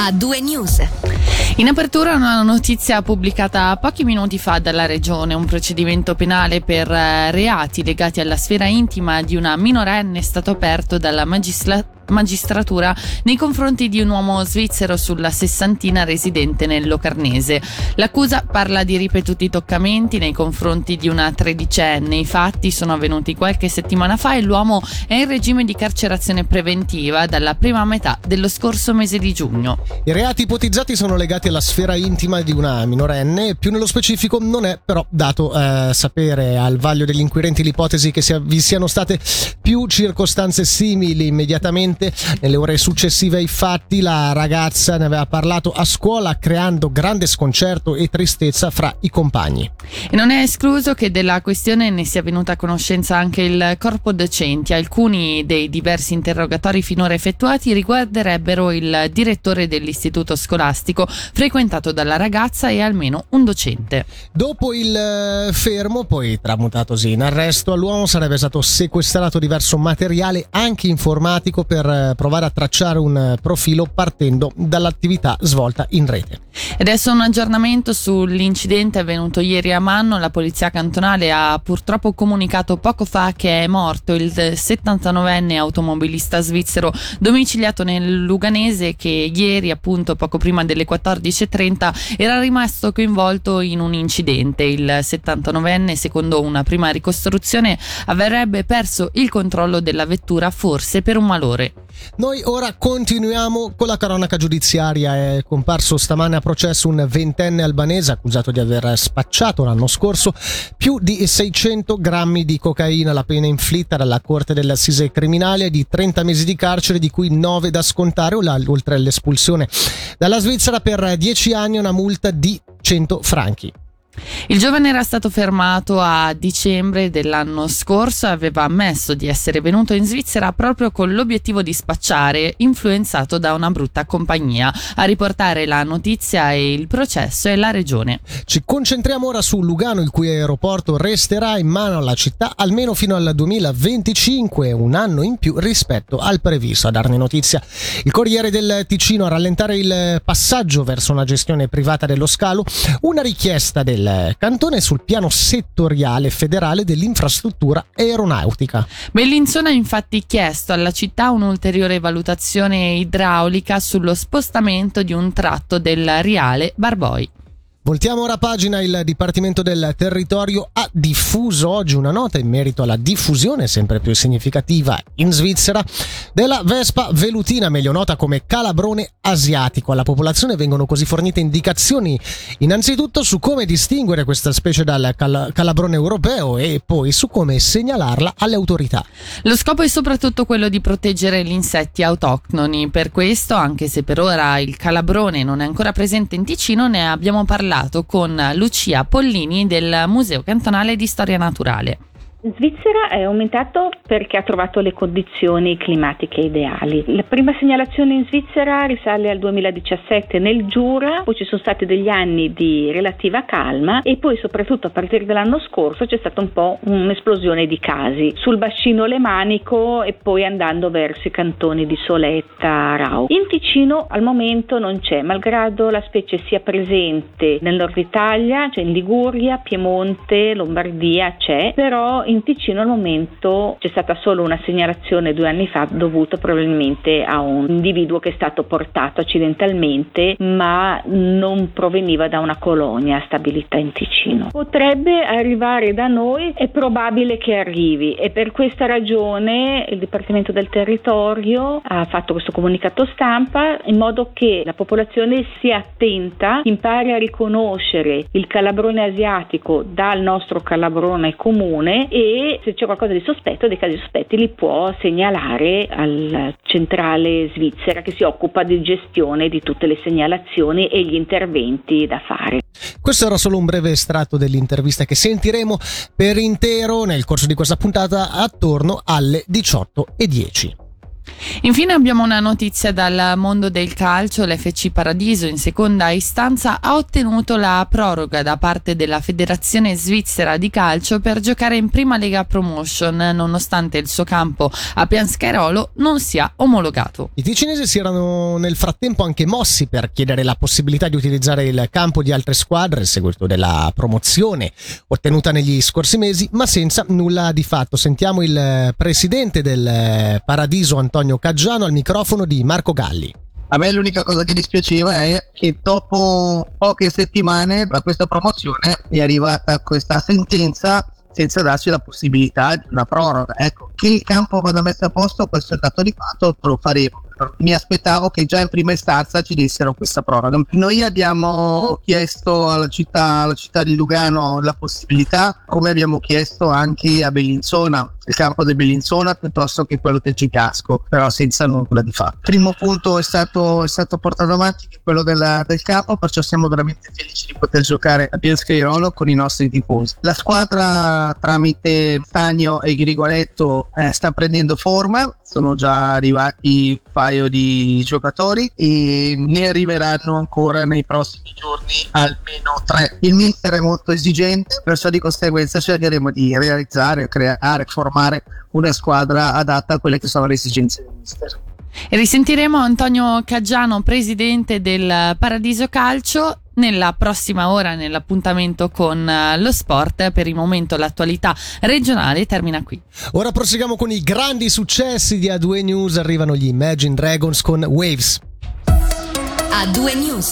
a due news. In apertura una notizia pubblicata pochi minuti fa dalla Regione, un procedimento penale per eh, reati legati alla sfera intima di una minorenne è stato aperto dalla magistratura magistratura nei confronti di un uomo svizzero sulla sessantina residente nel Locarnese. L'accusa parla di ripetuti toccamenti nei confronti di una tredicenne. I fatti sono avvenuti qualche settimana fa e l'uomo è in regime di carcerazione preventiva dalla prima metà dello scorso mese di giugno. I reati ipotizzati sono legati alla sfera intima di una minorenne, più nello specifico non è però dato eh, sapere al vaglio degli inquirenti l'ipotesi che vi siano state più circostanze simili immediatamente Sicuramente nelle ore successive ai fatti la ragazza ne aveva parlato a scuola creando grande sconcerto e tristezza fra i compagni. E non è escluso che della questione ne sia venuta a conoscenza anche il corpo docenti. Alcuni dei diversi interrogatori finora effettuati riguarderebbero il direttore dell'istituto scolastico frequentato dalla ragazza e almeno un docente. Dopo il eh, fermo, poi tramutatosi in arresto, all'uomo sarebbe stato sequestrato diverso materiale anche informatico per eh, provare a tracciare un eh, profilo partendo dall'attività svolta in rete. Adesso un aggiornamento sull'incidente avvenuto ieri a Manno. La polizia cantonale ha purtroppo comunicato poco fa che è morto il 79enne automobilista svizzero domiciliato nel Luganese che ieri, appunto poco prima delle 14.30, era rimasto coinvolto in un incidente. Il 79enne, secondo una prima ricostruzione, avrebbe perso il controllo della vettura forse per un malore. Noi ora continuiamo con la cronaca giudiziaria. È comparso stamane a processo un ventenne albanese accusato di aver spacciato l'anno scorso più di 600 grammi di cocaina. La pena inflitta dalla Corte dell'Assise Criminale è di 30 mesi di carcere, di cui 9 da scontare, oltre all'espulsione dalla Svizzera per 10 anni e una multa di 100 franchi. Il giovane era stato fermato a dicembre dell'anno scorso e aveva ammesso di essere venuto in Svizzera proprio con l'obiettivo di spacciare, influenzato da una brutta compagnia. A riportare la notizia e il processo è la regione. Ci concentriamo ora su Lugano, il cui aeroporto resterà in mano alla città almeno fino al 2025, un anno in più rispetto al previsto. A darne notizia il Corriere del Ticino a rallentare il passaggio verso una gestione privata dello scalo, una richiesta del cantone sul piano settoriale federale dell'infrastruttura aeronautica. Bellinzona ha infatti chiesto alla città un'ulteriore valutazione idraulica sullo spostamento di un tratto del Riale Barboi. Voltiamo ora pagina, il Dipartimento del Territorio ha diffuso oggi una nota in merito alla diffusione sempre più significativa in Svizzera della Vespa velutina, meglio nota come calabrone asiatico. Alla popolazione vengono così fornite indicazioni innanzitutto su come distinguere questa specie dal cal- calabrone europeo e poi su come segnalarla alle autorità. Lo scopo è soprattutto quello di proteggere gli insetti autoctoni. Per questo, anche se per ora il calabrone non è ancora presente in Ticino, ne abbiamo parlato parlato con Lucia Pollini del Museo Cantonale di Storia Naturale. In Svizzera è aumentato perché ha trovato le condizioni climatiche ideali. La prima segnalazione in Svizzera risale al 2017 nel Giura, poi ci sono stati degli anni di relativa calma e poi soprattutto a partire dall'anno scorso c'è stata un po' un'esplosione di casi sul bacino Lemanico e poi andando verso i cantoni di Soletta, Rau. In Ticino al momento non c'è, malgrado la specie sia presente nel nord Italia, cioè in Liguria, Piemonte, Lombardia c'è, però in Ticino al momento c'è stata solo una segnalazione due anni fa dovuta probabilmente a un individuo che è stato portato accidentalmente ma non proveniva da una colonia stabilita in Ticino. Potrebbe arrivare da noi, è probabile che arrivi e per questa ragione il Dipartimento del Territorio ha fatto questo comunicato stampa in modo che la popolazione sia attenta, impari a riconoscere il calabrone asiatico dal nostro calabrone comune e se c'è qualcosa di sospetto, dei casi sospetti li può segnalare alla centrale svizzera che si occupa di gestione di tutte le segnalazioni e gli interventi da fare. Questo era solo un breve estratto dell'intervista che sentiremo per intero nel corso di questa puntata attorno alle 18.10. Infine abbiamo una notizia dal mondo del calcio. L'FC Paradiso in seconda istanza ha ottenuto la proroga da parte della Federazione Svizzera di Calcio per giocare in prima Lega Promotion nonostante il suo campo a Pianscherolo non sia omologato. I ticinesi si erano nel frattempo anche mossi per chiedere la possibilità di utilizzare il campo di altre squadre, seguito della promozione ottenuta negli scorsi mesi, ma senza nulla di fatto. Sentiamo il presidente del Paradiso Antonio Antonio Caggiano al microfono di Marco Galli. A me l'unica cosa che dispiaceva è che dopo poche settimane da questa promozione è arrivata questa sentenza senza darci la possibilità di una proroga. Ecco, che il campo vada messo a posto, questo è dato di fatto, lo faremo mi aspettavo che già in prima istanza ci dessero questa proroga. Noi abbiamo chiesto alla città, alla città di Lugano la possibilità, come abbiamo chiesto anche a Bellinzona, campo di Bellinzona piuttosto che quello del Gigasco, però senza nulla di fatto. Primo punto è stato, è stato portato avanti, quello della, del campo, perciò siamo veramente felici di poter giocare a Pianscairolo con i nostri tifosi. La squadra tramite Stagno e Grigoletto eh, sta prendendo forma, sono già arrivati un paio di giocatori e ne arriveranno ancora nei prossimi giorni almeno tre. Il mister è molto esigente, perciò di conseguenza cercheremo di realizzare, creare, formare una squadra adatta a quelle che sono le esigenze del mister. E risentiremo Antonio Caggiano, presidente del Paradiso Calcio nella prossima ora nell'appuntamento con eh, lo sport. Per il momento l'attualità regionale termina qui. Ora proseguiamo con i grandi successi di A2 News. Arrivano gli Imagine Dragons con Waves. A2 News.